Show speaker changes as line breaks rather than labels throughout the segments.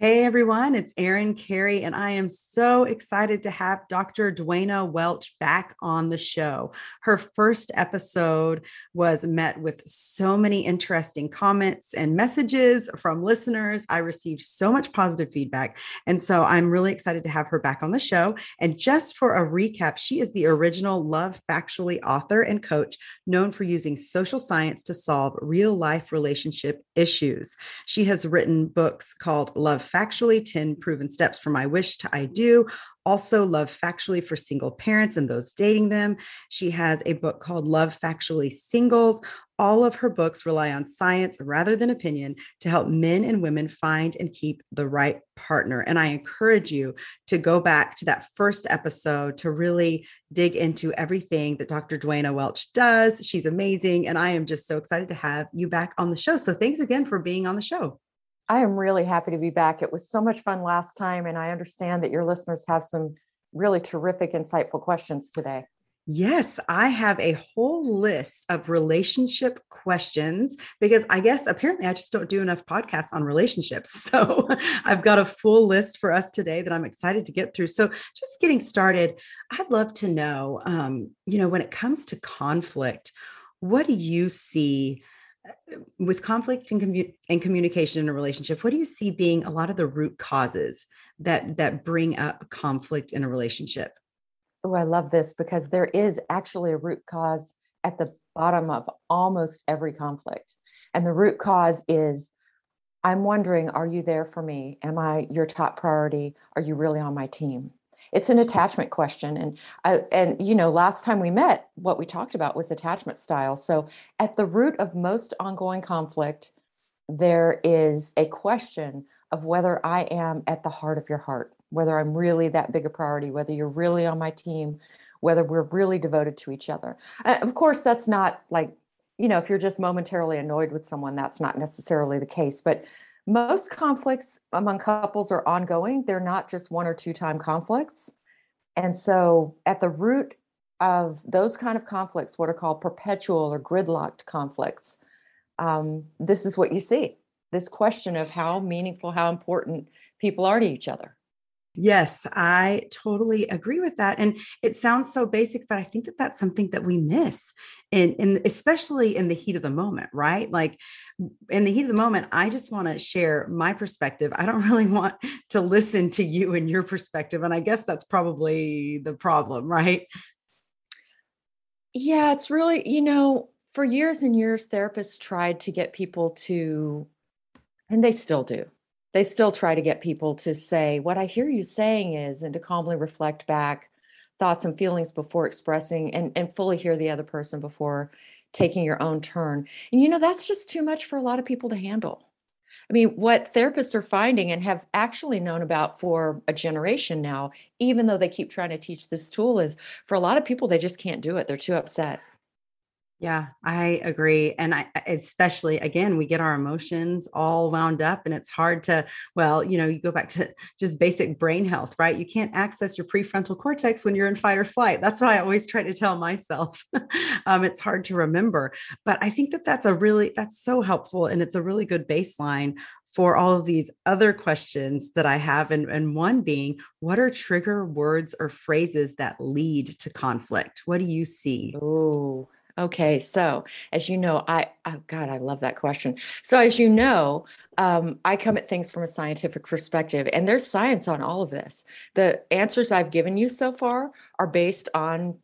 Hey everyone, it's Erin Carey, and I am so excited to have Dr. Duana Welch back on the show. Her first episode was met with so many interesting comments and messages from listeners. I received so much positive feedback, and so I'm really excited to have her back on the show. And just for a recap, she is the original Love Factually author and coach known for using social science to solve real life relationship issues. She has written books called Love Factually 10 Proven Steps from My Wish to I Do. Also, Love Factually for single parents and those dating them. She has a book called Love Factually Singles. All of her books rely on science rather than opinion to help men and women find and keep the right partner. And I encourage you to go back to that first episode to really dig into everything that Dr. Duana Welch does. She's amazing. And I am just so excited to have you back on the show. So thanks again for being on the show.
I am really happy to be back. It was so much fun last time, and I understand that your listeners have some really terrific, insightful questions today.
Yes, I have a whole list of relationship questions because I guess apparently I just don't do enough podcasts on relationships. So I've got a full list for us today that I'm excited to get through. So just getting started, I'd love to know, um, you know, when it comes to conflict, what do you see? With conflict and, commu- and communication in a relationship what do you see being a lot of the root causes that that bring up conflict in a relationship?
Oh i love this because there is actually a root cause at the bottom of almost every conflict. And the root cause is i'm wondering are you there for me? Am i your top priority? Are you really on my team it's an attachment question and I, and you know last time we met what we talked about was attachment style. So at the root of most ongoing conflict there is a question of whether i am at the heart of your heart whether i'm really that big a priority whether you're really on my team whether we're really devoted to each other. Uh, of course that's not like you know if you're just momentarily annoyed with someone that's not necessarily the case but most conflicts among couples are ongoing. They're not just one or two time conflicts. And so, at the root of those kind of conflicts, what are called perpetual or gridlocked conflicts, um, this is what you see this question of how meaningful, how important people are to each other.
Yes, I totally agree with that. And it sounds so basic, but I think that that's something that we miss. And, especially in the heat of the moment, right? Like in the heat of the moment, I just want to share my perspective. I don't really want to listen to you and your perspective. And I guess that's probably the problem, right?
Yeah, it's really, you know, for years and years, therapists tried to get people to, and they still do, they still try to get people to say, What I hear you saying is, and to calmly reflect back thoughts and feelings before expressing and, and fully hear the other person before taking your own turn. And you know, that's just too much for a lot of people to handle. I mean, what therapists are finding and have actually known about for a generation now, even though they keep trying to teach this tool, is for a lot of people, they just can't do it. They're too upset.
Yeah, I agree. And I, especially again, we get our emotions all wound up and it's hard to, well, you know, you go back to just basic brain health, right? You can't access your prefrontal cortex when you're in fight or flight. That's what I always try to tell myself. um, it's hard to remember, but I think that that's a really, that's so helpful. And it's a really good baseline for all of these other questions that I have. And, and one being, what are trigger words or phrases that lead to conflict? What do you see?
Oh, Okay, so as you know, I oh God, I love that question. So as you know, um, I come at things from a scientific perspective, and there's science on all of this. The answers I've given you so far are based on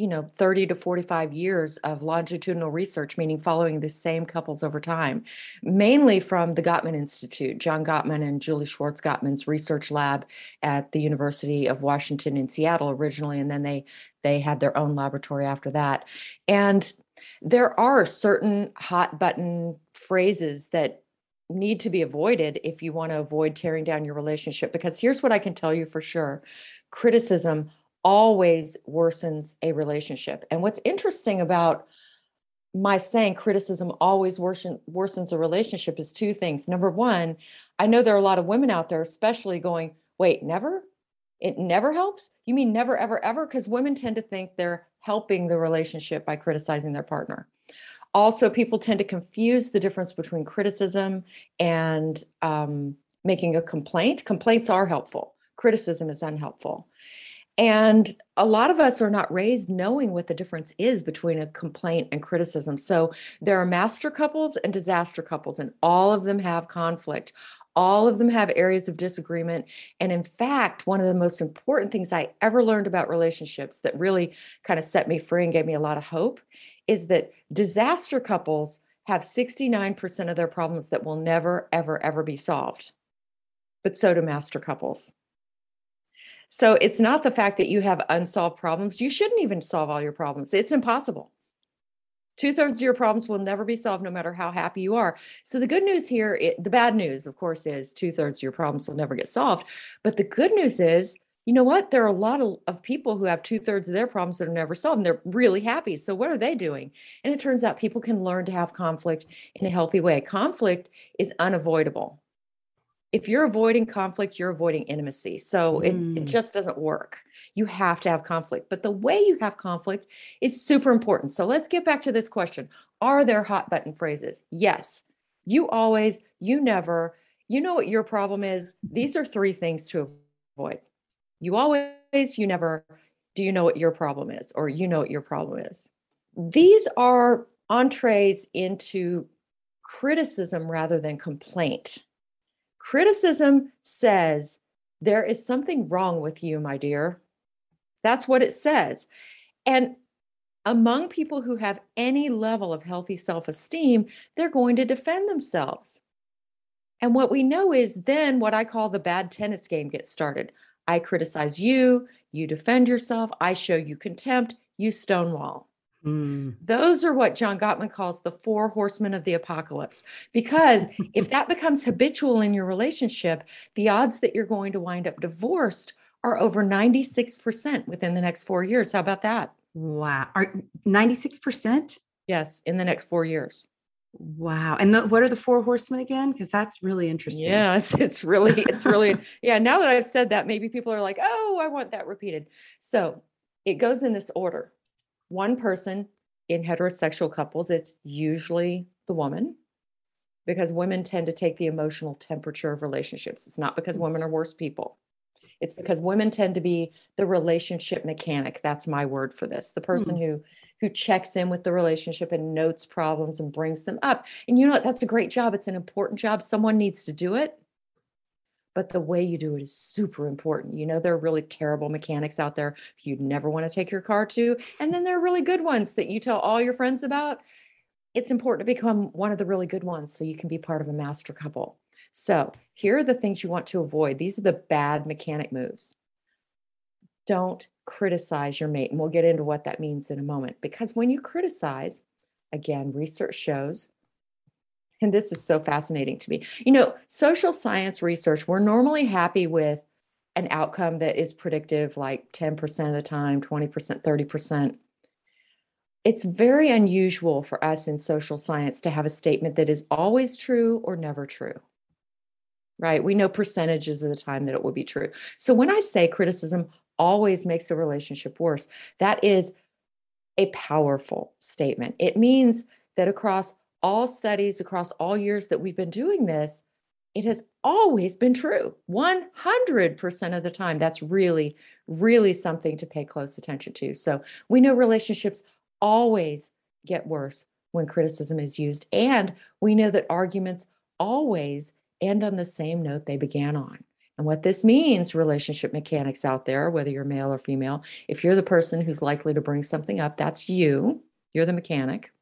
you know 30 to 45 years of longitudinal research meaning following the same couples over time mainly from the gottman institute john gottman and julie schwartz gottman's research lab at the university of washington in seattle originally and then they they had their own laboratory after that. And there are certain hot button phrases that need to be avoided if you want to avoid tearing down your relationship because here's what i can tell you for sure criticism always worsens a relationship. And what's interesting about my saying criticism always worsen, worsens a relationship is two things. Number one, I know there are a lot of women out there, especially going, wait, never? It never helps? You mean never, ever, ever? Because women tend to think they're helping the relationship by criticizing their partner. Also, people tend to confuse the difference between criticism and um, making a complaint. Complaints are helpful, criticism is unhelpful. And a lot of us are not raised knowing what the difference is between a complaint and criticism. So there are master couples and disaster couples, and all of them have conflict. All of them have areas of disagreement. And in fact, one of the most important things I ever learned about relationships that really kind of set me free and gave me a lot of hope is that disaster couples have 69% of their problems that will never, ever, ever be solved. But so do master couples. So it's not the fact that you have unsolved problems. You shouldn't even solve all your problems. It's impossible. Two thirds of your problems will never be solved, no matter how happy you are. So the good news here, it, the bad news, of course, is two thirds of your problems will never get solved. But the good news is, you know what? There are a lot of, of people who have two thirds of their problems that are never solved, and they're really happy. So what are they doing? And it turns out people can learn to have conflict in a healthy way. Conflict is unavoidable if you're avoiding conflict, you're avoiding intimacy. So mm. it, it mm. just doesn't work. You have to have conflict. But the way you have conflict is super important. So let's get back to this question Are there hot button phrases? Yes. You always, you never, you know what your problem is. These are three things to avoid. You always, you never, do you know what your problem is? Or you know what your problem is. These are entrees into criticism rather than complaint Criticism says, There is something wrong with you, my dear. That's what it says. And among people who have any level of healthy self esteem, they're going to defend themselves. And what we know is then what I call the bad tennis game gets started. I criticize you, you defend yourself, I show you contempt, you stonewall. Mm. Those are what John Gottman calls the four horsemen of the apocalypse. Because if that becomes habitual in your relationship, the odds that you're going to wind up divorced are over 96% within the next four years. How about that?
Wow. Are 96%?
Yes, in the next four years.
Wow. And the, what are the four horsemen again? Because that's really interesting.
Yeah, it's, it's really, it's really, yeah. Now that I've said that, maybe people are like, oh, I want that repeated. So it goes in this order one person in heterosexual couples, it's usually the woman because women tend to take the emotional temperature of relationships. It's not because women are worse people. It's because women tend to be the relationship mechanic. That's my word for this. The person mm. who who checks in with the relationship and notes problems and brings them up. And you know what? That's a great job. It's an important job. Someone needs to do it but the way you do it is super important. You know, there are really terrible mechanics out there you'd never want to take your car to. And then there are really good ones that you tell all your friends about. It's important to become one of the really good ones so you can be part of a master couple. So, here are the things you want to avoid. These are the bad mechanic moves. Don't criticize your mate. And we'll get into what that means in a moment. Because when you criticize, again, research shows and this is so fascinating to me. You know, social science research, we're normally happy with an outcome that is predictive, like 10% of the time, 20%, 30%. It's very unusual for us in social science to have a statement that is always true or never true. Right? We know percentages of the time that it will be true. So when I say criticism always makes a relationship worse, that is a powerful statement. It means that across all studies across all years that we've been doing this, it has always been true 100% of the time. That's really, really something to pay close attention to. So we know relationships always get worse when criticism is used. And we know that arguments always end on the same note they began on. And what this means, relationship mechanics out there, whether you're male or female, if you're the person who's likely to bring something up, that's you. You're the mechanic.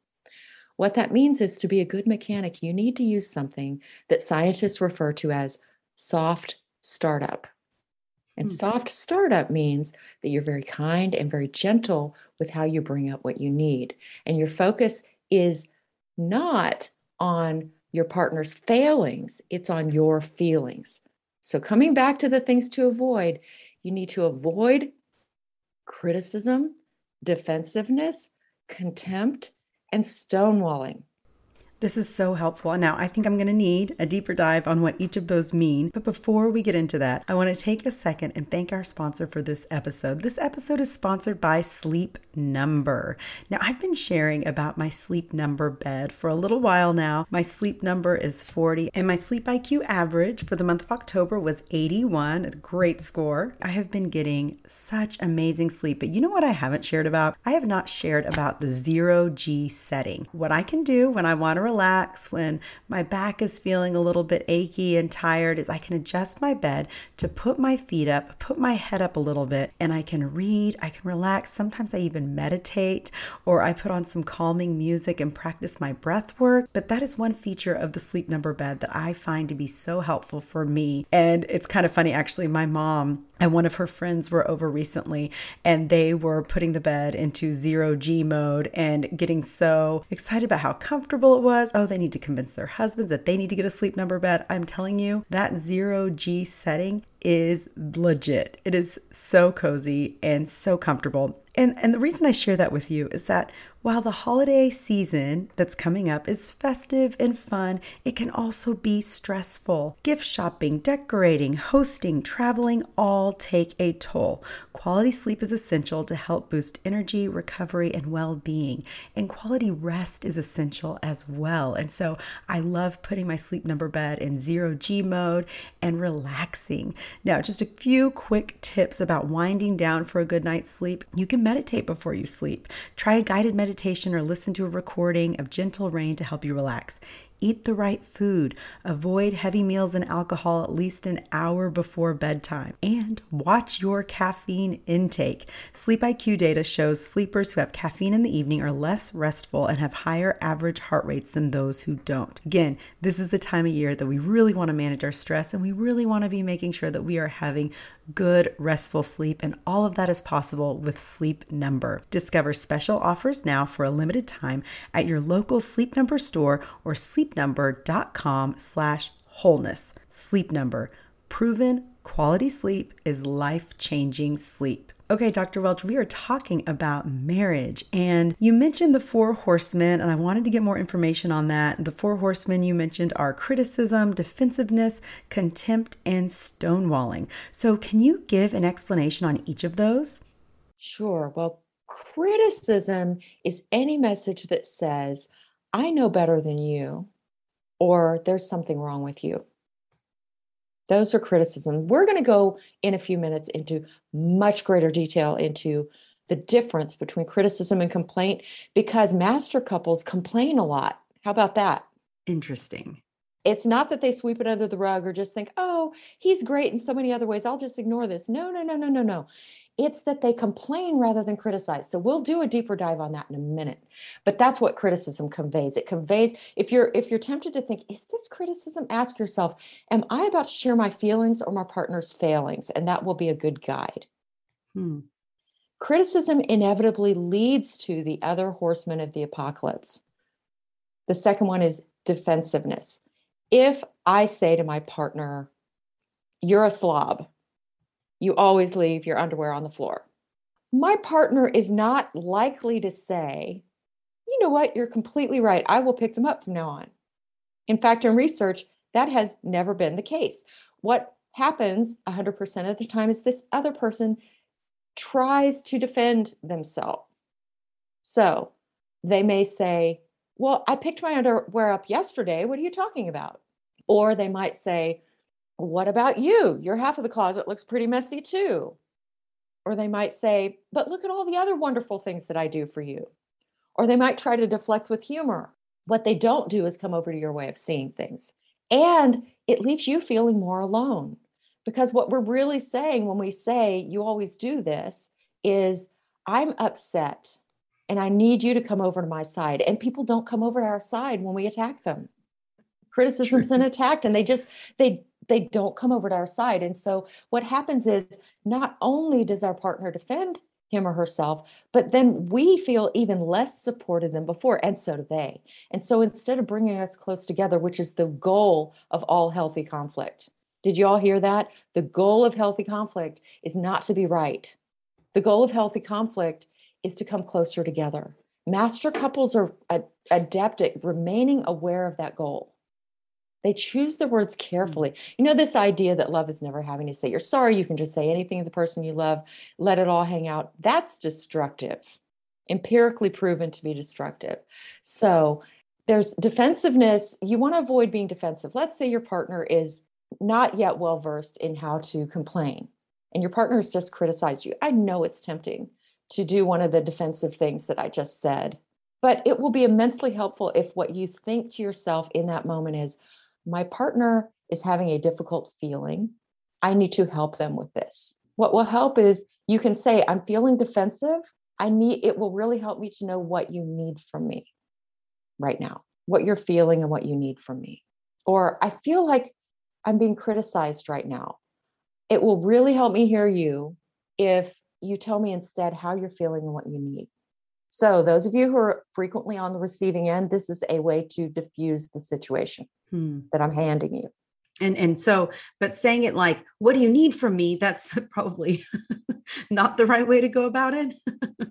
What that means is to be a good mechanic, you need to use something that scientists refer to as soft startup. And hmm. soft startup means that you're very kind and very gentle with how you bring up what you need. And your focus is not on your partner's failings, it's on your feelings. So, coming back to the things to avoid, you need to avoid criticism, defensiveness, contempt, and stonewalling.
This is so helpful. Now, I think I'm going to need a deeper dive on what each of those mean. But before we get into that, I want to take a second and thank our sponsor for this episode. This episode is sponsored by Sleep Number. Now, I've been sharing about my Sleep Number bed for a little while now. My sleep number is 40, and my Sleep IQ average for the month of October was 81. It's a great score. I have been getting such amazing sleep. But you know what I haven't shared about? I have not shared about the zero G setting. What I can do when I want to relax, when my back is feeling a little bit achy and tired, is I can adjust my bed to put my feet up, put my head up a little bit, and I can read, I can relax. Sometimes I even meditate or I put on some calming music and practice my breath work. But that is one feature of the sleep number bed that I find to be so helpful for me. And it's kind of funny, actually, my mom and one of her friends were over recently and they were putting the bed into zero G mode and getting so excited about how comfortable it was. Oh, they need to convince their husbands that they need to get a sleep number bed. I'm telling you, that zero G setting is legit. It is so cozy and so comfortable. And and the reason I share that with you is that while the holiday season that's coming up is festive and fun, it can also be stressful. Gift shopping, decorating, hosting, traveling all take a toll. Quality sleep is essential to help boost energy, recovery, and well being. And quality rest is essential as well. And so I love putting my sleep number bed in zero G mode and relaxing. Now, just a few quick tips about winding down for a good night's sleep. You can meditate before you sleep. Try a guided meditation meditation or listen to a recording of gentle rain to help you relax. Eat the right food. Avoid heavy meals and alcohol at least an hour before bedtime. And watch your caffeine intake. Sleep IQ data shows sleepers who have caffeine in the evening are less restful and have higher average heart rates than those who don't. Again, this is the time of year that we really want to manage our stress and we really want to be making sure that we are having good, restful sleep. And all of that is possible with Sleep Number. Discover special offers now for a limited time at your local Sleep Number store or sleepnumber.com slash wholeness. Sleep Number. Proven quality sleep is life-changing sleep. Okay, Dr. Welch, we are talking about marriage, and you mentioned the four horsemen, and I wanted to get more information on that. The four horsemen you mentioned are criticism, defensiveness, contempt, and stonewalling. So, can you give an explanation on each of those?
Sure. Well, criticism is any message that says, I know better than you, or there's something wrong with you. Those are criticism. We're going to go in a few minutes into much greater detail into the difference between criticism and complaint because master couples complain a lot. How about that?
Interesting.
It's not that they sweep it under the rug or just think, oh, he's great in so many other ways. I'll just ignore this. No, no, no, no, no, no. It's that they complain rather than criticize. So we'll do a deeper dive on that in a minute. But that's what criticism conveys. It conveys if you're if you're tempted to think, is this criticism? Ask yourself, am I about to share my feelings or my partner's failings? And that will be a good guide. Hmm. Criticism inevitably leads to the other horsemen of the apocalypse. The second one is defensiveness. If I say to my partner, you're a slob, you always leave your underwear on the floor. My partner is not likely to say, you know what, you're completely right. I will pick them up from now on. In fact, in research, that has never been the case. What happens 100% of the time is this other person tries to defend themselves. So they may say, Well, I picked my underwear up yesterday. What are you talking about? Or they might say, what about you? Your half of the closet looks pretty messy too. Or they might say, But look at all the other wonderful things that I do for you. Or they might try to deflect with humor. What they don't do is come over to your way of seeing things. And it leaves you feeling more alone. Because what we're really saying when we say, You always do this, is, I'm upset and I need you to come over to my side. And people don't come over to our side when we attack them criticisms and attacked and they just they they don't come over to our side. And so what happens is not only does our partner defend him or herself, but then we feel even less supported than before, and so do they. And so instead of bringing us close together, which is the goal of all healthy conflict, did you all hear that? The goal of healthy conflict is not to be right. The goal of healthy conflict is to come closer together. master couples are adept at remaining aware of that goal. They choose the words mm. carefully. You know, this idea that love is never having to say you're sorry, you can just say anything to the person you love, let it all hang out. That's destructive, empirically proven to be destructive. So there's defensiveness. You want to avoid being defensive. Let's say your partner is not yet well versed in how to complain and your partner has just criticized you. I know it's tempting to do one of the defensive things that I just said, but it will be immensely helpful if what you think to yourself in that moment is, my partner is having a difficult feeling. I need to help them with this. What will help is you can say, I'm feeling defensive. I need, it will really help me to know what you need from me right now, what you're feeling and what you need from me. Or I feel like I'm being criticized right now. It will really help me hear you if you tell me instead how you're feeling and what you need. So, those of you who are frequently on the receiving end, this is a way to diffuse the situation hmm. that I'm handing you.
And and so, but saying it like, "What do you need from me?" That's probably not the right way to go about it.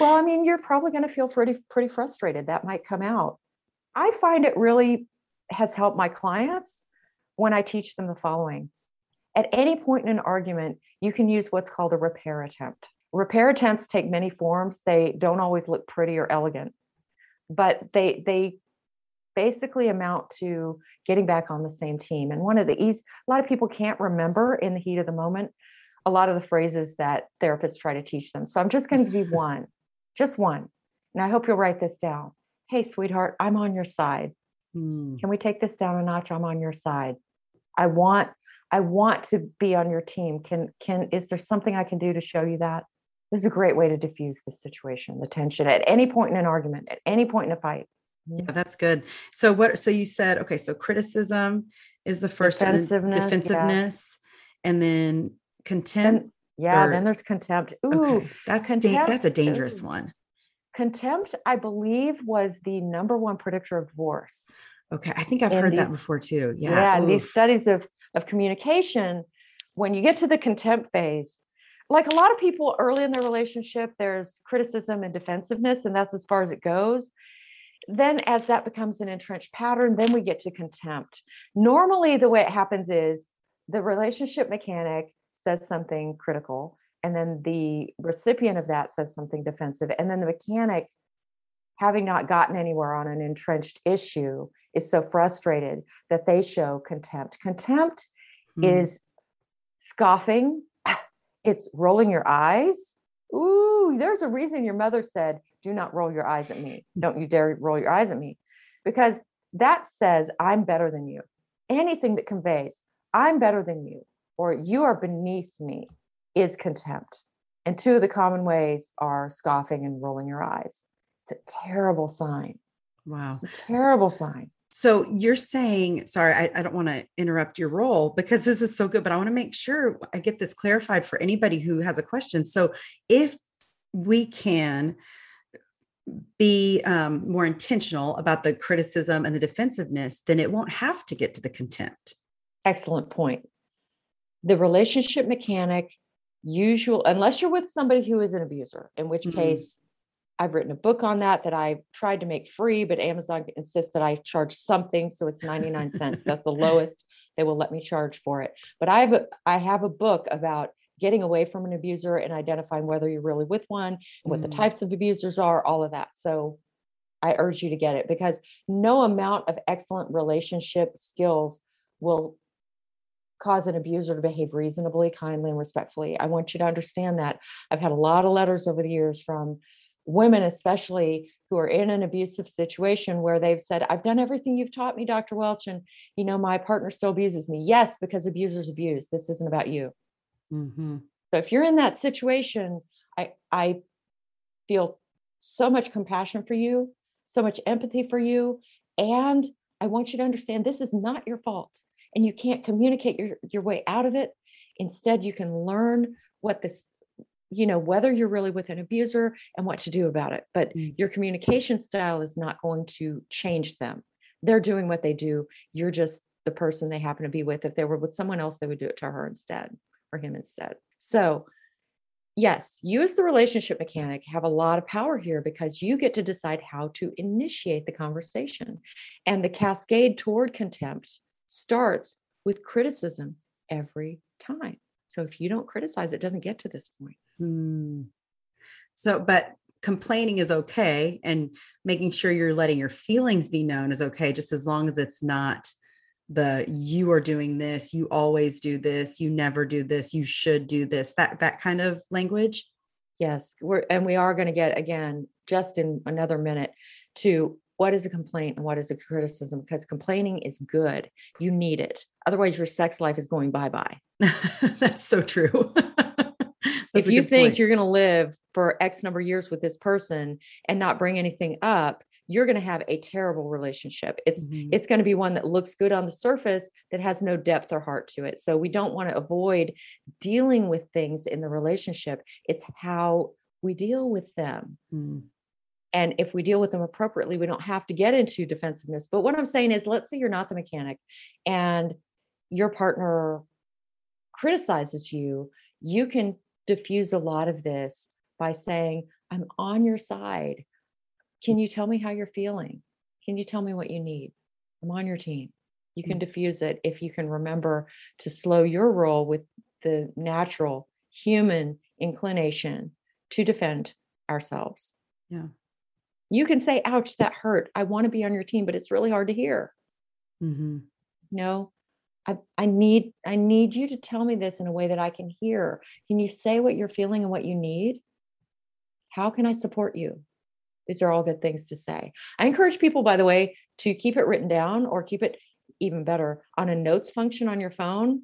well, I mean, you're probably going to feel pretty pretty frustrated. That might come out. I find it really has helped my clients when I teach them the following. At any point in an argument, you can use what's called a repair attempt. Repair attempts take many forms. They don't always look pretty or elegant, but they they basically amount to getting back on the same team. And one of the easy, a lot of people can't remember in the heat of the moment a lot of the phrases that therapists try to teach them. So I'm just going to give you one, just one. And I hope you'll write this down. Hey, sweetheart, I'm on your side. Hmm. Can we take this down a notch? I'm on your side. I want I want to be on your team. Can can is there something I can do to show you that? This is a great way to diffuse the situation, the tension at any point in an argument, at any point in a fight.
Yeah, mm-hmm. that's good. So what so you said okay, so criticism is the first defensiveness, one, defensiveness yeah. and then contempt.
And, yeah, or, then there's contempt. Ooh, okay.
that's contempt, da- that's a dangerous one.
Contempt, I believe, was the number one predictor of divorce.
Okay, I think I've heard these, that before too. Yeah.
Yeah, and these studies of of communication, when you get to the contempt phase, like a lot of people early in their relationship, there's criticism and defensiveness, and that's as far as it goes. Then, as that becomes an entrenched pattern, then we get to contempt. Normally, the way it happens is the relationship mechanic says something critical, and then the recipient of that says something defensive, and then the mechanic, having not gotten anywhere on an entrenched issue, is so frustrated that they show contempt. Contempt hmm. is scoffing, it's rolling your eyes. Ooh, there's a reason your mother said, Do not roll your eyes at me. Don't you dare roll your eyes at me. Because that says, I'm better than you. Anything that conveys, I'm better than you, or you are beneath me, is contempt. And two of the common ways are scoffing and rolling your eyes. It's a terrible sign.
Wow.
It's a terrible sign.
So you're saying, sorry, I, I don't want to interrupt your roll because this is so good, but I want to make sure I get this clarified for anybody who has a question. So if we can be um, more intentional about the criticism and the defensiveness, then it won't have to get to the contempt.
Excellent point. The relationship mechanic, usual, unless you're with somebody who is an abuser, in which mm-hmm. case I've written a book on that that I tried to make free, but Amazon insists that I charge something. So it's 99 cents. That's the lowest they will let me charge for it. But I have a, I have a book about getting away from an abuser and identifying whether you're really with one and what mm. the types of abusers are, all of that. So I urge you to get it because no amount of excellent relationship skills will cause an abuser to behave reasonably, kindly, and respectfully. I want you to understand that. I've had a lot of letters over the years from women especially who are in an abusive situation where they've said i've done everything you've taught me dr welch and you know my partner still abuses me. Yes because abusers abuse. This isn't about you. Mm-hmm. so if you're in that situation i i feel so much compassion for you so much empathy for you and i want you to understand this is not your fault and you can't communicate your, your way out of it. Instead you can learn what this you know whether you're really with an abuser and what to do about it but mm. your communication style is not going to change them they're doing what they do you're just the person they happen to be with if they were with someone else they would do it to her instead or him instead so yes, you as the relationship mechanic have a lot of power here because you get to decide how to initiate the conversation. And the cascade toward contempt starts with criticism every time. So if you don't criticize, it doesn't get to this point.
Hmm. So, but complaining is okay and making sure you're letting your feelings be known is okay, just as long as it's not the you are doing this you always do this you never do this you should do this that that kind of language.
Yes we're and we are going to get again just in another minute to what is a complaint and what is a criticism because complaining is good. You need it. Otherwise your sex life is going bye-bye.
That's so true
if you think point. you're going to live for x number of years with this person and not bring anything up you're going to have a terrible relationship it's mm-hmm. it's going to be one that looks good on the surface that has no depth or heart to it so we don't want to avoid dealing with things in the relationship it's how we deal with them mm. and if we deal with them appropriately we don't have to get into defensiveness but what i'm saying is let's say you're not the mechanic and your partner criticizes you you can diffuse a lot of this by saying i'm on your side can you tell me how you're feeling? Can you tell me what you need? I'm on your team. You can mm. diffuse it if you can remember to slow your roll with the natural human inclination to defend ourselves.
Yeah.
You can say, ouch, that hurt. I want to be on your team, but it's really hard to hear.
Mm-hmm.
No, I, I need I need you to tell me this in a way that I can hear. Can you say what you're feeling and what you need? How can I support you? These are all good things to say. I encourage people, by the way, to keep it written down or keep it even better on a notes function on your phone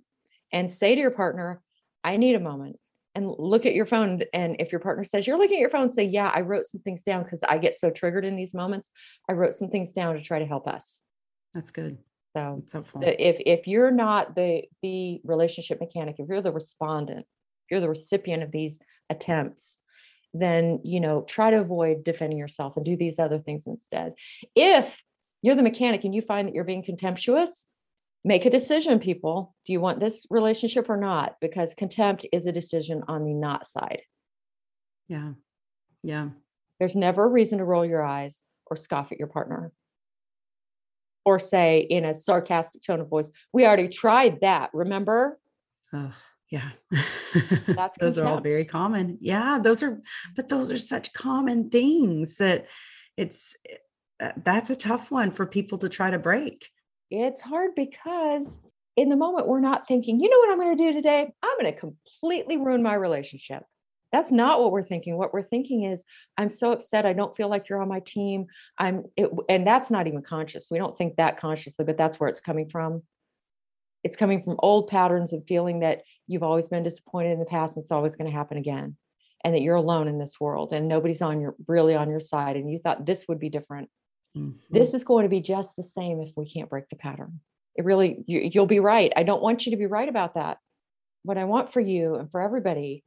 and say to your partner, I need a moment. And look at your phone. And if your partner says, You're looking at your phone, say, Yeah, I wrote some things down because I get so triggered in these moments. I wrote some things down to try to help us.
That's good.
So if if you're not the the relationship mechanic, if you're the respondent, if you're the recipient of these attempts, then you know try to avoid defending yourself and do these other things instead. If you're the mechanic and you find that you're being contemptuous make a decision people. Do you want this relationship or not? Because contempt is a decision on the not side.
Yeah. Yeah.
There's never a reason to roll your eyes or scoff at your partner or say in a sarcastic tone of voice we already tried that remember
Ugh. Yeah. Those are all very common. Yeah, those are but those are such common things that it's eh, that's a tough one for people to try to break.
It's hard because in the moment we're not thinking, you know what I'm going to do today? I'm going to completely ruin my relationship. That's not what we're thinking. What we're thinking is, I'm so upset. I don't feel like you're on my team. I'm, it, and that's not even conscious. We don't think that consciously, but that's where it's coming from. It's coming from old patterns of feeling that you've always been disappointed in the past and it's always going to happen again and that you're alone in this world and nobody's on your really on your side and you thought this would be different mm-hmm. this is going to be just the same if we can't break the pattern it really you, you'll be right i don't want you to be right about that what i want for you and for everybody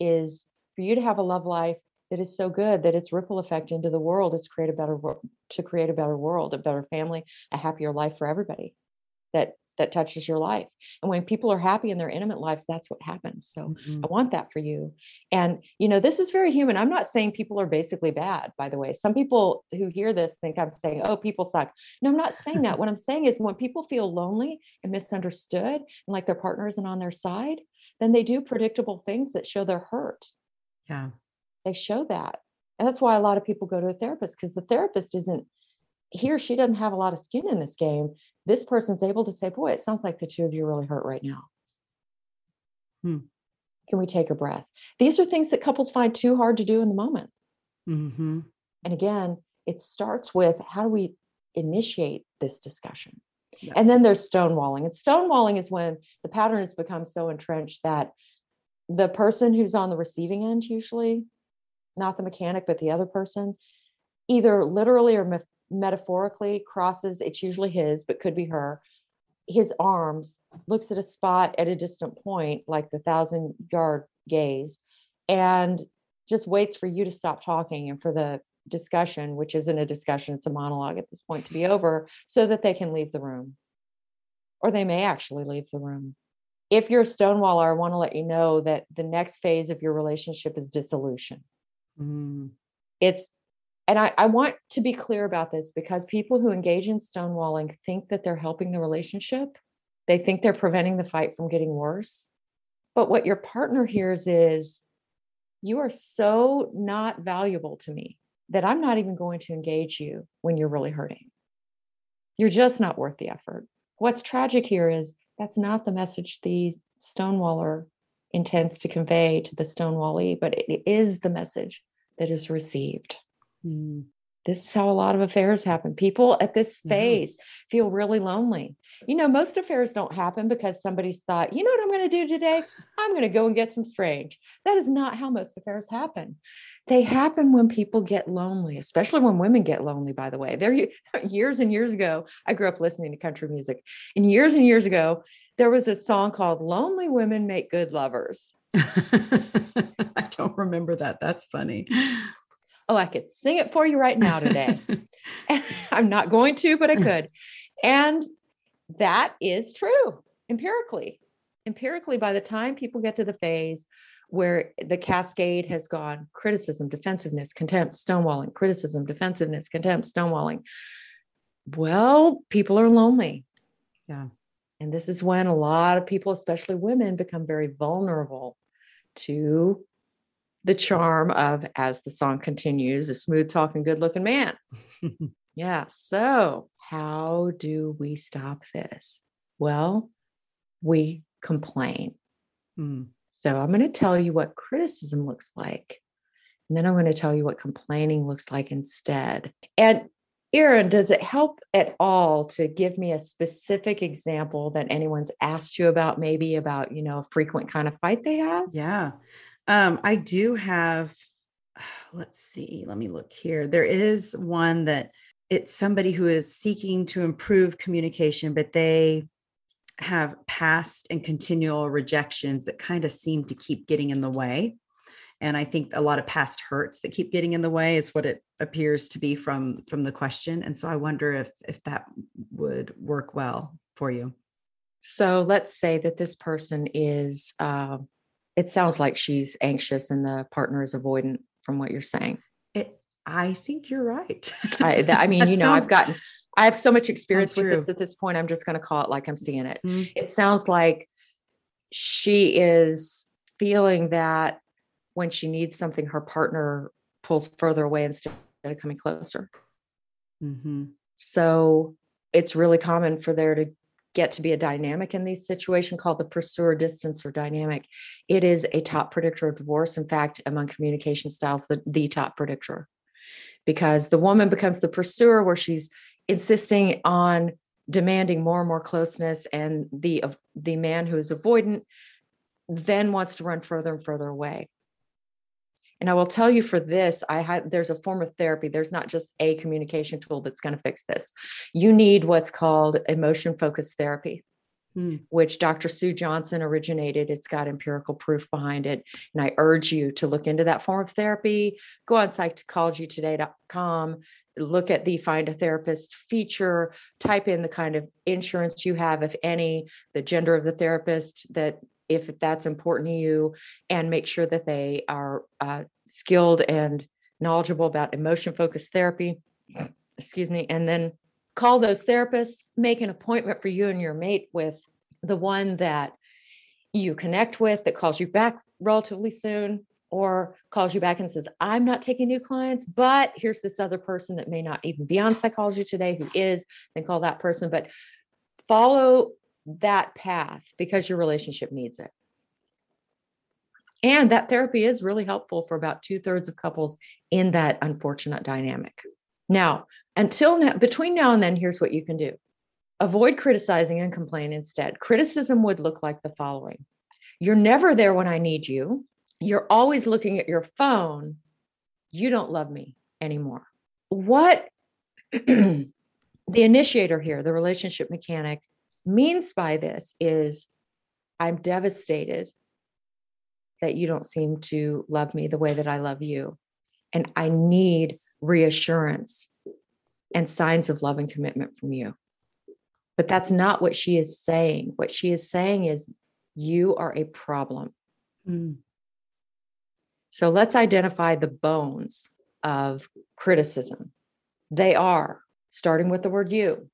is for you to have a love life that is so good that its ripple effect into the world is create a better world to create a better world a better family a happier life for everybody that that touches your life. And when people are happy in their intimate lives, that's what happens. So mm-hmm. I want that for you. And, you know, this is very human. I'm not saying people are basically bad, by the way. Some people who hear this think I'm saying, oh, people suck. No, I'm not saying that. what I'm saying is when people feel lonely and misunderstood and like their partner isn't on their side, then they do predictable things that show they're hurt.
Yeah.
They show that. And that's why a lot of people go to a therapist because the therapist isn't he or she doesn't have a lot of skin in this game this person's able to say, Boy, it sounds like the two of you are really hurt right now. Hmm. Can we take a breath? These are things that couples find too hard to do in the moment.
Mm-hmm.
And again, it starts with how do we initiate this discussion? And then there's stonewalling. And stonewalling is when the pattern has become so entrenched that the person who's on the receiving end, usually, not the mechanic, but the other person, either literally or metaphorically crosses, it's usually his, but could be her, his arms, looks at a spot at a distant point, like the thousand yard gaze, and just waits for you to stop talking and for the discussion, which isn't a discussion, it's a monologue at this point, to be over so that they can leave the room. Or they may actually leave the room. if you're a stonewaller, I want to let you know that the next phase of your relationship is dissolution. Mm. It's, and I, I want to be clear about this because people who engage in stonewalling think that they're helping the relationship. They think they're preventing the fight from getting worse. But what your partner hears is, you are so not valuable to me that I'm not even going to engage you when you're really hurting. You're just not worth the effort. What's tragic here is that's not the message the stonewaller intends to convey to the stonewallee, but it is the message that is received. Mm. This is how a lot of affairs happen. People at this phase mm-hmm. feel really lonely. You know, most affairs don't happen because somebody's thought, you know what I'm going to do today? I'm going to go and get some strange. That is not how most affairs happen. They happen when people get lonely, especially when women get lonely, by the way. There years and years ago, I grew up listening to country music. And years and years ago, there was a song called Lonely Women Make Good Lovers.
I don't remember that. That's funny.
Oh, I could sing it for you right now today. I'm not going to, but I could. And that is true empirically. Empirically, by the time people get to the phase where the cascade has gone criticism, defensiveness, contempt, stonewalling, criticism, defensiveness, contempt, stonewalling, well, people are lonely.
Yeah.
And this is when a lot of people, especially women, become very vulnerable to the charm of, as the song continues, a smooth talking, good looking man. yeah. So, how do we stop this? Well, we complain. Mm. So, I'm going to tell you what criticism looks like. And then I'm going to tell you what complaining looks like instead. And Erin, does it help at all to give me a specific example that anyone's asked you about, maybe about, you know, a frequent kind of fight they have?
Yeah. Um, I do have, let's see, let me look here. There is one that it's somebody who is seeking to improve communication, but they have past and continual rejections that kind of seem to keep getting in the way. And I think a lot of past hurts that keep getting in the way is what it appears to be from from the question. And so I wonder if if that would work well for you.
So let's say that this person is uh, it sounds like she's anxious and the partner is avoidant from what you're saying.
It, I think you're right.
I, I mean, you know, sounds, I've gotten, I have so much experience with this at this point. I'm just going to call it like I'm seeing it. Mm-hmm. It sounds like she is feeling that when she needs something, her partner pulls further away instead of coming closer. Mm-hmm. So it's really common for there to get to be a dynamic in these situations called the pursuer distancer dynamic. It is a mm. top predictor of divorce. In fact, among communication styles, the, the top predictor. Because the woman becomes the pursuer where she's insisting on demanding more and more closeness, and the the man who is avoidant then wants to run further and further away. And I will tell you for this, I had there's a form of therapy. There's not just a communication tool that's going to fix this. You need what's called emotion focused therapy. Hmm. Which Dr. Sue Johnson originated. It's got empirical proof behind it. And I urge you to look into that form of therapy. Go on psychologytoday.com, look at the find a therapist feature, type in the kind of insurance you have, if any, the gender of the therapist that if that's important to you and make sure that they are uh, skilled and knowledgeable about emotion focused therapy excuse me and then call those therapists make an appointment for you and your mate with the one that you connect with that calls you back relatively soon or calls you back and says i'm not taking new clients but here's this other person that may not even be on psychology today who is then call that person. But follow that path because your relationship needs it. And that therapy is really helpful for about two thirds of couples in that unfortunate dynamic. Now, until now, between now and then, here's what you can do avoid criticizing and complain instead. Criticism would look like the following You're never there when I need you. You're always looking at your phone. You don't love me anymore. What the initiator here, the relationship mechanic, means by this is I'm devastated that you don't seem to love me the way that I love you. And I need reassurance and signs of love and commitment from you. But that's not what she is saying. What she is saying is You are a problem.
Mm.
So let's identify the bones of criticism. They are starting with the word you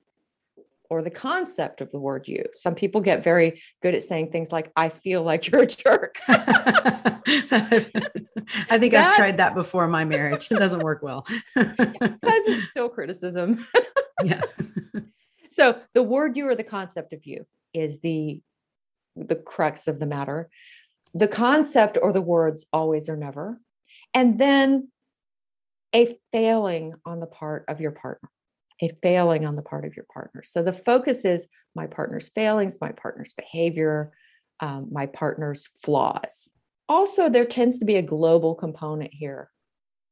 or the concept of the word you. Some people get very good at saying things like, I feel like you're a jerk.
I think that, I've tried that before my marriage. It doesn't work well.
it's still criticism.
yeah.
so the word you or the concept of you is the the crux of the matter. The concept or the words always or never. And then a failing on the part of your partner a failing on the part of your partner. So the focus is my partner's failings, my partner's behavior, um, my partner's flaws. Also, there tends to be a global component here.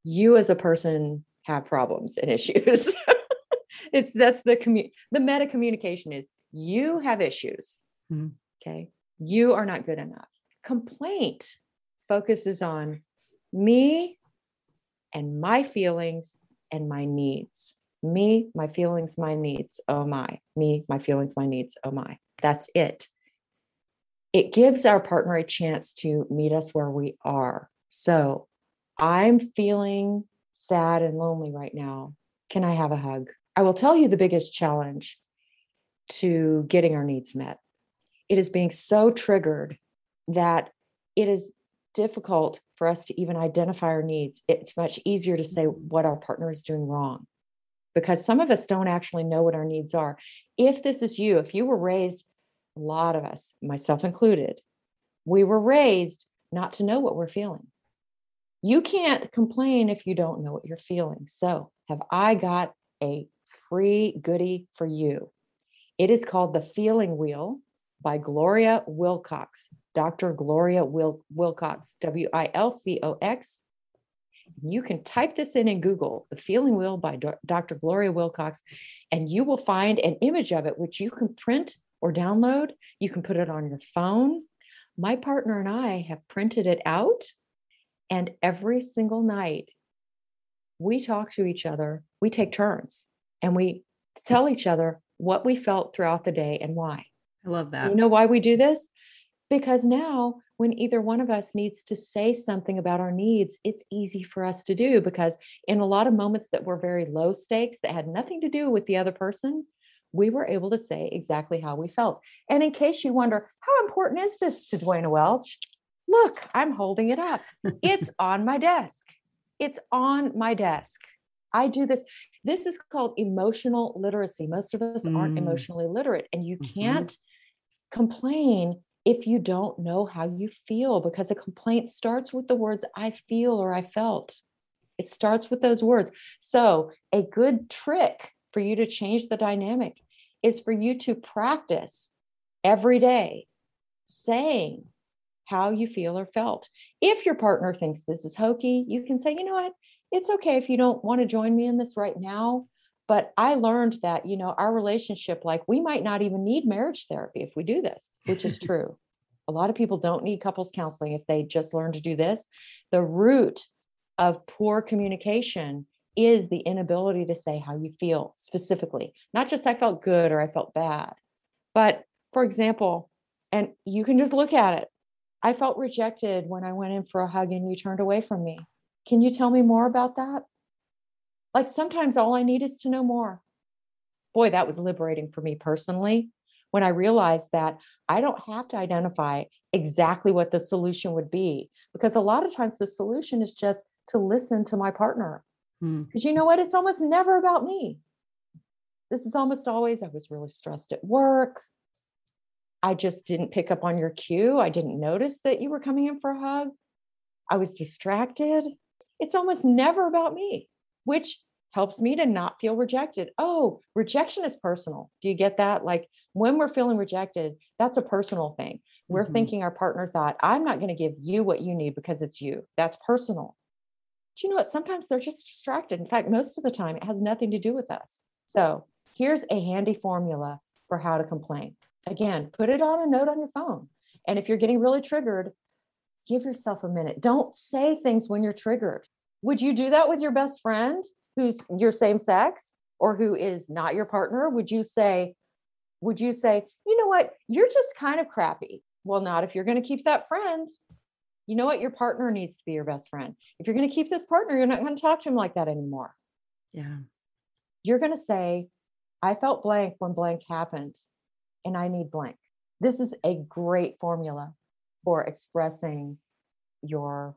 You as a person have problems and issues. it's that's the commu- the meta communication is you have issues. Mm-hmm. Okay. You are not good enough. Complaint focuses on me and my feelings and my needs me, my feelings, my needs, oh my, me, my feelings, my needs, oh my. That's it. It gives our partner a chance to meet us where we are. So I'm feeling sad and lonely right now. Can I have a hug? I will tell you the biggest challenge to getting our needs met. It is being so triggered that it is difficult for us to even identify our needs. It's much easier to say what our partner is doing wrong because some of us don't actually know what our needs are. If this is you, if you were raised, a lot of us, myself included, we were raised not to know what we're feeling. You can't complain if you don't know what you're feeling. So, have I got a free goodie for you? It is called The Feeling Wheel by Gloria Wilcox, Dr. Gloria Wil- Wilcox, W I L C O X you can type this in in Google, The Feeling Wheel by Dr. Gloria Wilcox, and you will find an image of it, which you can print or download. You can put it on your phone. My partner and I have printed it out, and every single night we talk to each other. We take turns and we tell each other what we felt throughout the day and why.
I love that.
You know why we do this? Because now when either one of us needs to say something about our needs, it's easy for us to do because in a lot of moments that were very low stakes that had nothing to do with the other person, we were able to say exactly how we felt. And in case you wonder, how important is this to Duana Welch? Look, I'm holding it up. It's on my desk. It's on my desk. I do this. This is called emotional literacy. Most of us mm. aren't emotionally literate, and you mm-hmm. can't complain if you don't know how you feel, because a complaint starts with the words I feel or I felt. It starts with those words. So, a good trick for you to change the dynamic is for you to practice every day saying how you feel or felt. If your partner thinks this is hokey, you can say, you know what? It's okay if you don't want to join me in this right now. But I learned that, you know, our relationship, like we might not even need marriage therapy if we do this, which is true. A lot of people don't need couples counseling if they just learn to do this. The root of poor communication is the inability to say how you feel specifically, not just I felt good or I felt bad. But for example, and you can just look at it. I felt rejected when I went in for a hug and you turned away from me. Can you tell me more about that? Like sometimes all I need is to know more. Boy, that was liberating for me personally when I realized that I don't have to identify exactly what the solution would be, because a lot of times the solution is just to listen to my partner. Because mm. you know what? It's almost never about me. This is almost always, I was really stressed at work. I just didn't pick up on your cue. I didn't notice that you were coming in for a hug. I was distracted. It's almost never about me which helps me to not feel rejected. Oh, rejection is personal. Do you get that? Like when we're feeling rejected, that's a personal thing. We're mm-hmm. thinking our partner thought, I'm not going to give you what you need because it's you. That's personal. Do you know what? Sometimes they're just distracted. In fact, most of the time, it has nothing to do with us. So here's a handy formula for how to complain. Again, put it on a note on your phone. And if you're getting really triggered, give yourself a minute. Don't say things when you're triggered. Would you do that with your best friend who's your same sex or who is not your partner? Would you say, would you say, you know what, you're just kind of crappy. Well, not if you're going to keep that friend. You know what? Your partner needs to be your best friend. If you're going to keep this partner, you're not going to talk to him like that anymore.
Yeah.
You're going to say, I felt blank when blank happened, and I need blank. This is a great formula for expressing your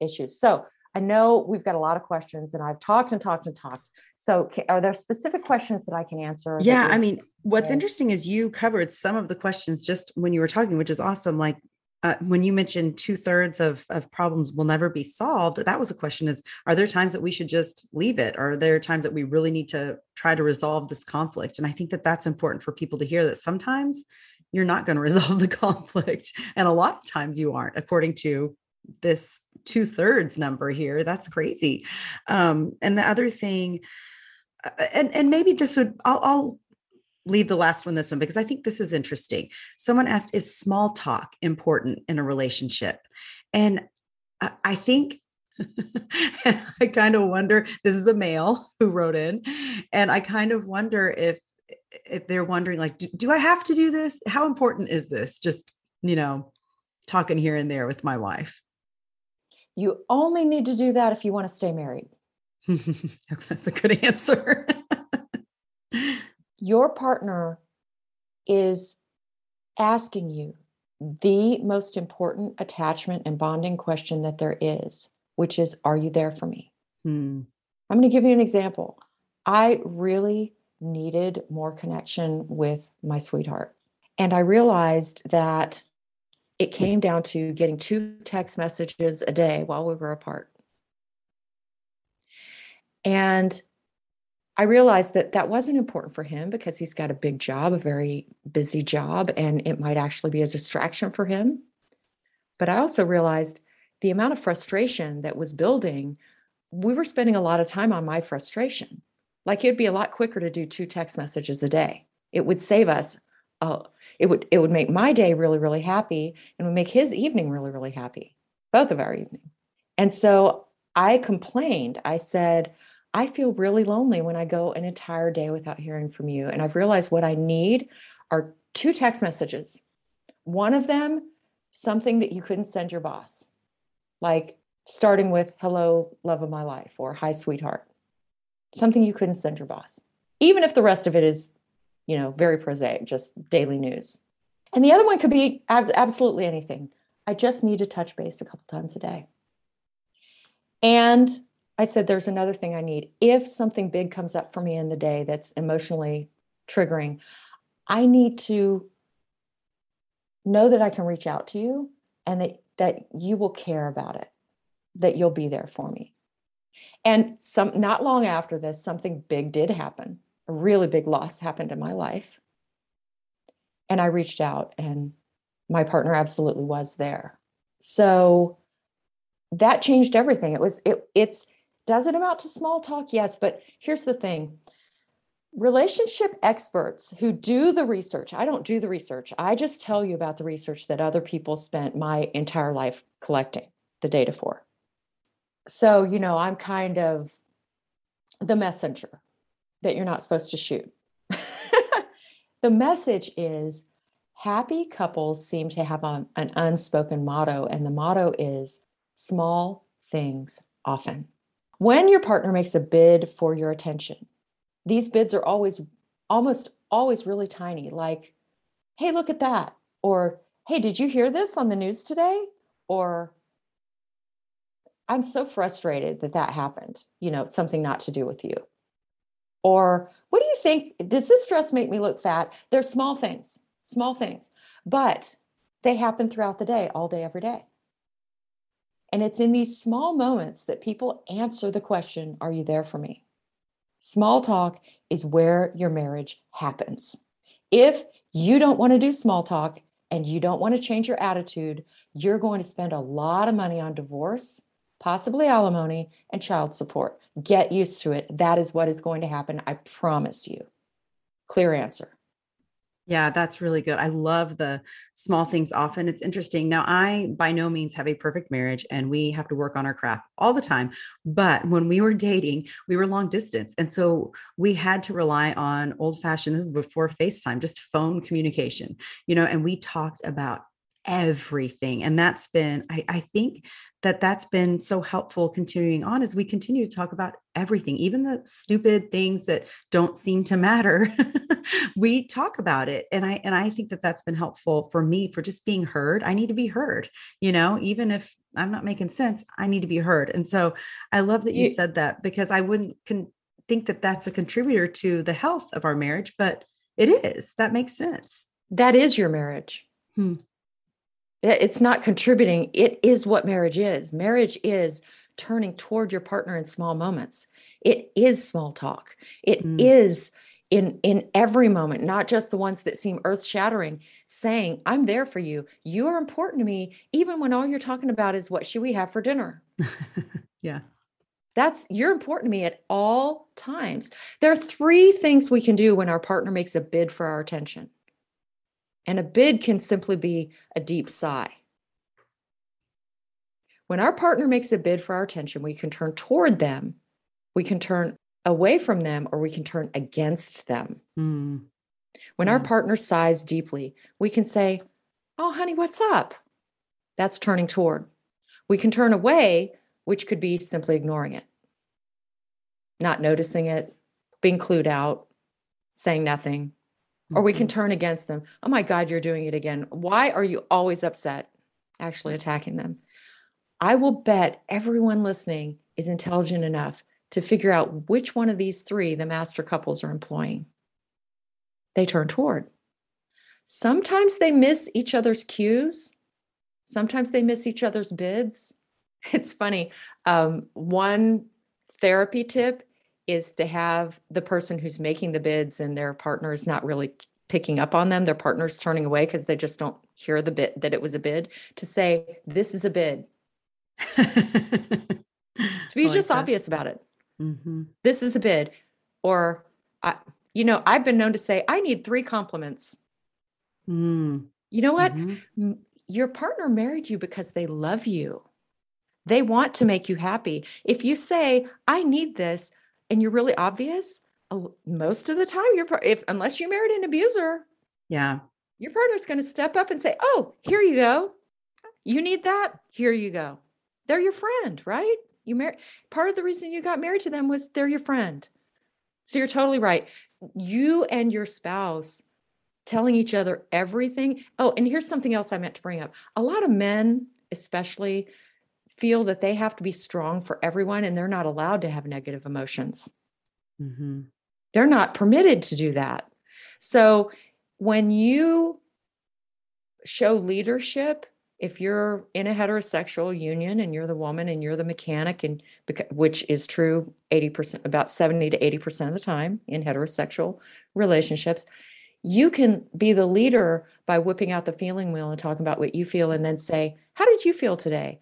issues. So I know we've got a lot of questions and I've talked and talked and talked. So are there specific questions that I can answer?
Yeah. I mean, what's interesting is you covered some of the questions just when you were talking, which is awesome. Like uh, when you mentioned two thirds of, of problems will never be solved, that was a question is, are there times that we should just leave it? Are there times that we really need to try to resolve this conflict? And I think that that's important for people to hear that sometimes you're not going to resolve the conflict. And a lot of times you aren't, according to this two thirds number here. That's crazy. Um, and the other thing, uh, and and maybe this would I'll, I'll leave the last one this one because I think this is interesting. Someone asked, "Is small talk important in a relationship?" And I, I think I kind of wonder. This is a male who wrote in, and I kind of wonder if if they're wondering, like, do, do I have to do this? How important is this? Just you know, talking here and there with my wife.
You only need to do that if you want to stay married.
That's a good answer.
Your partner is asking you the most important attachment and bonding question that there is, which is Are you there for me? Hmm. I'm going to give you an example. I really needed more connection with my sweetheart. And I realized that it came down to getting two text messages a day while we were apart. And I realized that that wasn't important for him because he's got a big job, a very busy job, and it might actually be a distraction for him. But I also realized the amount of frustration that was building, we were spending a lot of time on my frustration. Like it'd be a lot quicker to do two text messages a day. It would save us a, it would it would make my day really really happy and would make his evening really really happy both of our evening. And so i complained. I said i feel really lonely when i go an entire day without hearing from you. And i've realized what i need are two text messages. One of them something that you couldn't send your boss like starting with hello love of my life or hi sweetheart. Something you couldn't send your boss even if the rest of it is you know, very prosaic, just daily news. And the other one could be ab- absolutely anything. I just need to touch base a couple times a day. And I said, there's another thing I need. If something big comes up for me in the day that's emotionally triggering, I need to know that I can reach out to you and that, that you will care about it, that you'll be there for me. And some not long after this, something big did happen a really big loss happened in my life. And I reached out, and my partner absolutely was there. So that changed everything. It was, it, it's, does it amount to small talk? Yes. But here's the thing relationship experts who do the research, I don't do the research, I just tell you about the research that other people spent my entire life collecting the data for. So, you know, I'm kind of the messenger that you're not supposed to shoot. the message is happy couples seem to have a, an unspoken motto, and the motto is small things often. When your partner makes a bid for your attention, these bids are always almost always really tiny, like, hey, look at that. Or, hey, did you hear this on the news today? Or, I'm so frustrated that that happened, you know, something not to do with you. Or what do you think? Does this dress make me look fat? They're small things, small things, but they happen throughout the day, all day, every day. And it's in these small moments that people answer the question Are you there for me? Small talk is where your marriage happens. If you don't want to do small talk and you don't want to change your attitude, you're going to spend a lot of money on divorce possibly alimony, and child support. Get used to it. That is what is going to happen. I promise you. Clear answer.
Yeah, that's really good. I love the small things often. It's interesting. Now, I by no means have a perfect marriage and we have to work on our craft all the time. But when we were dating, we were long distance. And so we had to rely on old fashioned, this is before FaceTime, just phone communication, you know, and we talked about everything. And that's been, I, I think that that's been so helpful continuing on as we continue to talk about everything, even the stupid things that don't seem to matter. we talk about it. And I, and I think that that's been helpful for me for just being heard. I need to be heard, you know, even if I'm not making sense, I need to be heard. And so I love that you, you said that because I wouldn't con- think that that's a contributor to the health of our marriage, but it is. That makes sense.
That is your marriage. Hmm. It's not contributing. It is what marriage is. Marriage is turning toward your partner in small moments. It is small talk. It mm. is in in every moment, not just the ones that seem earth-shattering, saying, "I'm there for you. You are important to me even when all you're talking about is what should we have for dinner?"
yeah.
That's you're important to me at all times. There are three things we can do when our partner makes a bid for our attention. And a bid can simply be a deep sigh. When our partner makes a bid for our attention, we can turn toward them, we can turn away from them, or we can turn against them. Mm. When our partner sighs deeply, we can say, Oh, honey, what's up? That's turning toward. We can turn away, which could be simply ignoring it, not noticing it, being clued out, saying nothing, or we can mm-hmm. turn against them. Oh my God, you're doing it again. Why are you always upset? Actually attacking them. I will bet everyone listening is intelligent enough to figure out which one of these three the master couples are employing. They turn toward. Sometimes they miss each other's cues. Sometimes they miss each other's bids. It's funny. Um, one therapy tip is to have the person who's making the bids and their partner is not really picking up on them, their partner's turning away because they just don't hear the bid that it was a bid, to say, This is a bid. to be like just that. obvious about it. Mm-hmm. This is a bid. Or, I, you know, I've been known to say, I need three compliments. Mm. You know what? Mm-hmm. Your partner married you because they love you. They want to make you happy. If you say, I need this, and you're really obvious, most of the time, your if unless you married an abuser,
yeah,
your partner's going to step up and say, "Oh, here you go. You need that. Here you go." They're your friend, right? You married. Part of the reason you got married to them was they're your friend. So you're totally right. You and your spouse telling each other everything. Oh, and here's something else I meant to bring up. A lot of men, especially, feel that they have to be strong for everyone and they're not allowed to have negative emotions. Mm-hmm. They're not permitted to do that. So when you show leadership, if you're in a heterosexual union and you're the woman and you're the mechanic and which is true 80% about 70 to 80% of the time in heterosexual relationships you can be the leader by whipping out the feeling wheel and talking about what you feel and then say how did you feel today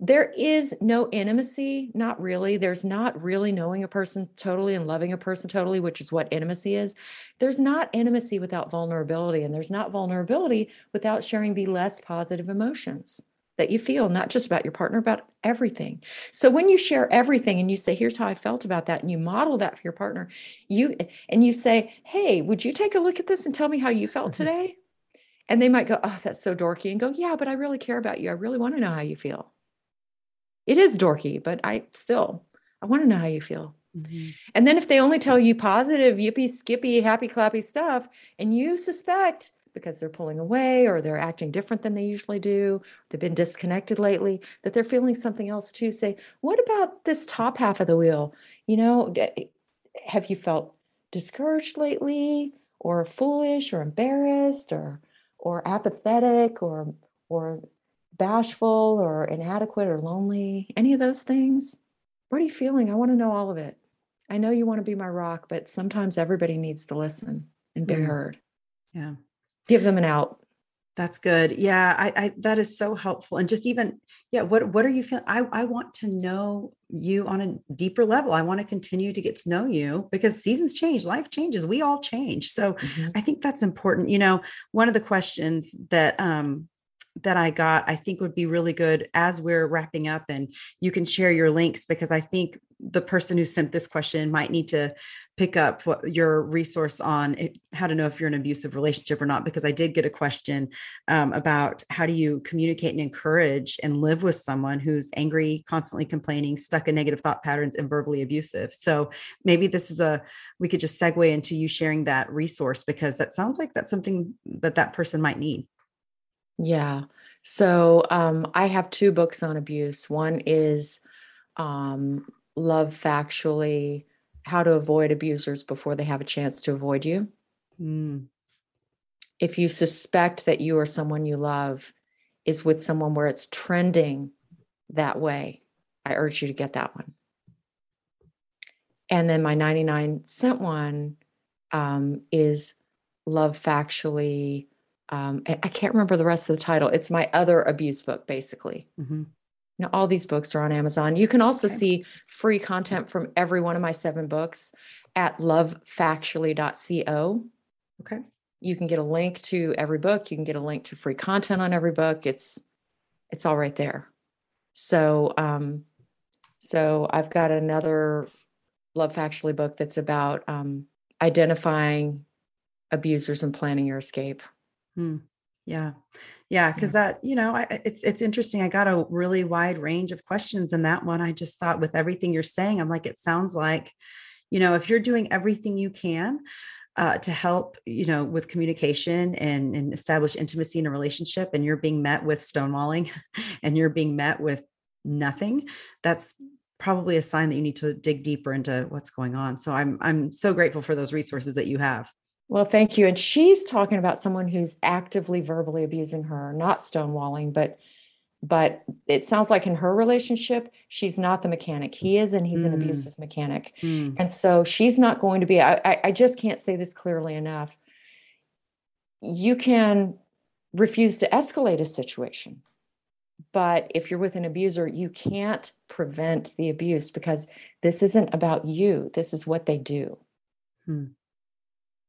there is no intimacy, not really. There's not really knowing a person totally and loving a person totally, which is what intimacy is. There's not intimacy without vulnerability, and there's not vulnerability without sharing the less positive emotions that you feel, not just about your partner, about everything. So when you share everything and you say, here's how I felt about that, and you model that for your partner, you and you say, Hey, would you take a look at this and tell me how you felt today? And they might go, Oh, that's so dorky, and go, Yeah, but I really care about you. I really want to know how you feel it is dorky, but I still, I want to know how you feel. Mm-hmm. And then if they only tell you positive, yippee, skippy, happy, clappy stuff, and you suspect because they're pulling away or they're acting different than they usually do, they've been disconnected lately, that they're feeling something else too. Say, what about this top half of the wheel? You know, have you felt discouraged lately or foolish or embarrassed or or apathetic or or bashful or inadequate or lonely, any of those things? What are you feeling? I want to know all of it. I know you want to be my rock, but sometimes everybody needs to listen and be heard.
Yeah.
Give them an out.
That's good. Yeah, I, I, that is so helpful. And just even, yeah, what what are you feeling? I I want to know you on a deeper level. I want to continue to get to know you because seasons change, life changes, we all change. So mm-hmm. I think that's important. You know, one of the questions that um that I got, I think would be really good as we're wrapping up and you can share your links because I think the person who sent this question might need to pick up what your resource on it, how to know if you're in an abusive relationship or not because i did get a question um, about how do you communicate and encourage and live with someone who's angry constantly complaining stuck in negative thought patterns and verbally abusive. So maybe this is a we could just segue into you sharing that resource because that sounds like that's something that that person might need
yeah so um, i have two books on abuse one is um, love factually how to avoid abusers before they have a chance to avoid you. Mm. If you suspect that you or someone you love is with someone where it's trending that way, I urge you to get that one. And then my 99 cent one um, is Love Factually. Um, I can't remember the rest of the title. It's my other abuse book, basically. Mm-hmm. Now, all these books are on Amazon. You can also okay. see free content from every one of my seven books at lovefactually.co.
Okay.
You can get a link to every book. You can get a link to free content on every book. It's it's all right there. So um, so I've got another Love Factually book that's about um, identifying abusers and planning your escape.
Hmm. Yeah. Yeah. Cause that, you know, I, it's, it's interesting. I got a really wide range of questions And that one. I just thought with everything you're saying, I'm like, it sounds like, you know, if you're doing everything you can, uh, to help, you know, with communication and, and establish intimacy in a relationship, and you're being met with stonewalling and you're being met with nothing, that's probably a sign that you need to dig deeper into what's going on. So I'm I'm so grateful for those resources that you have.
Well, thank you. And she's talking about someone who's actively verbally abusing her, not stonewalling, but but it sounds like in her relationship, she's not the mechanic. He is, and he's mm. an abusive mechanic. Mm. And so she's not going to be, I, I just can't say this clearly enough. You can refuse to escalate a situation. But if you're with an abuser, you can't prevent the abuse because this isn't about you. This is what they do. Hmm.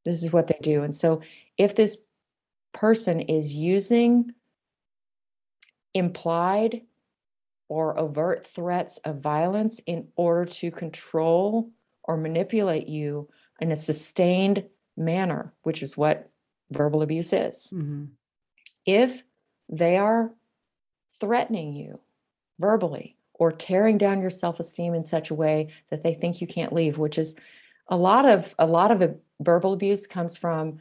This is what they do. And so if this person is using implied or overt threats of violence in order to control or manipulate you in a sustained manner, which is what verbal abuse is. Mm-hmm. If they are threatening you verbally or tearing down your self-esteem in such a way that they think you can't leave, which is a lot of a lot of verbal abuse comes from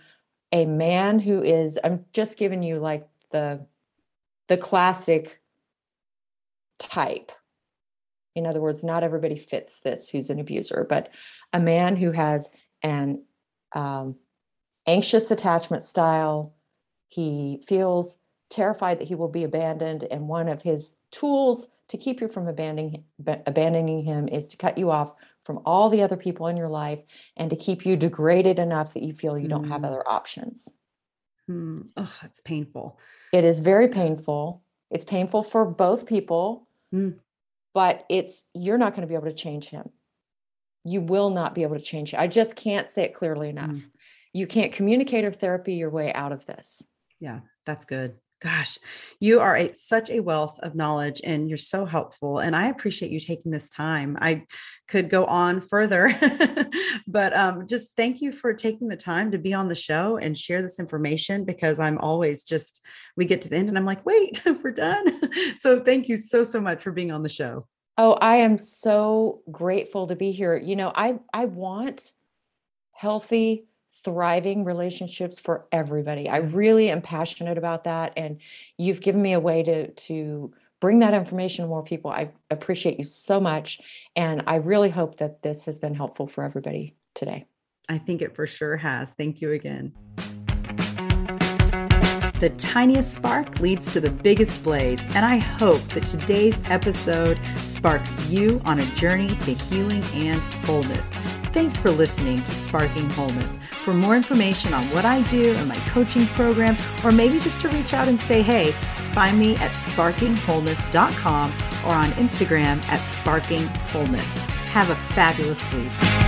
a man who is i'm just giving you like the the classic type. In other words not everybody fits this who's an abuser but a man who has an um, anxious attachment style. He feels terrified that he will be abandoned and one of his tools to keep you from abandoning abandoning him is to cut you off from all the other people in your life and to keep you degraded enough that you feel you don't have mm. other options.
Mm. Oh, that's painful.
It is very painful. It's painful for both people, mm. but it's you're not going to be able to change him. You will not be able to change him. I just can't say it clearly enough. Mm. You can't communicate or therapy your way out of this.
Yeah, that's good gosh, you are a, such a wealth of knowledge and you're so helpful. And I appreciate you taking this time. I could go on further, but um, just thank you for taking the time to be on the show and share this information because I'm always just, we get to the end and I'm like, wait, we're done. so thank you so, so much for being on the show.
Oh, I am so grateful to be here. You know, I I want healthy thriving relationships for everybody. I really am passionate about that and you've given me a way to to bring that information to more people. I appreciate you so much and I really hope that this has been helpful for everybody today.
I think it for sure has. Thank you again. The tiniest spark leads to the biggest blaze, and I hope that today's episode sparks you on a journey to healing and wholeness. Thanks for listening to Sparking Wholeness. For more information on what I do and my coaching programs, or maybe just to reach out and say hey, find me at sparkingwholeness.com or on Instagram at sparkingwholeness. Have a fabulous week.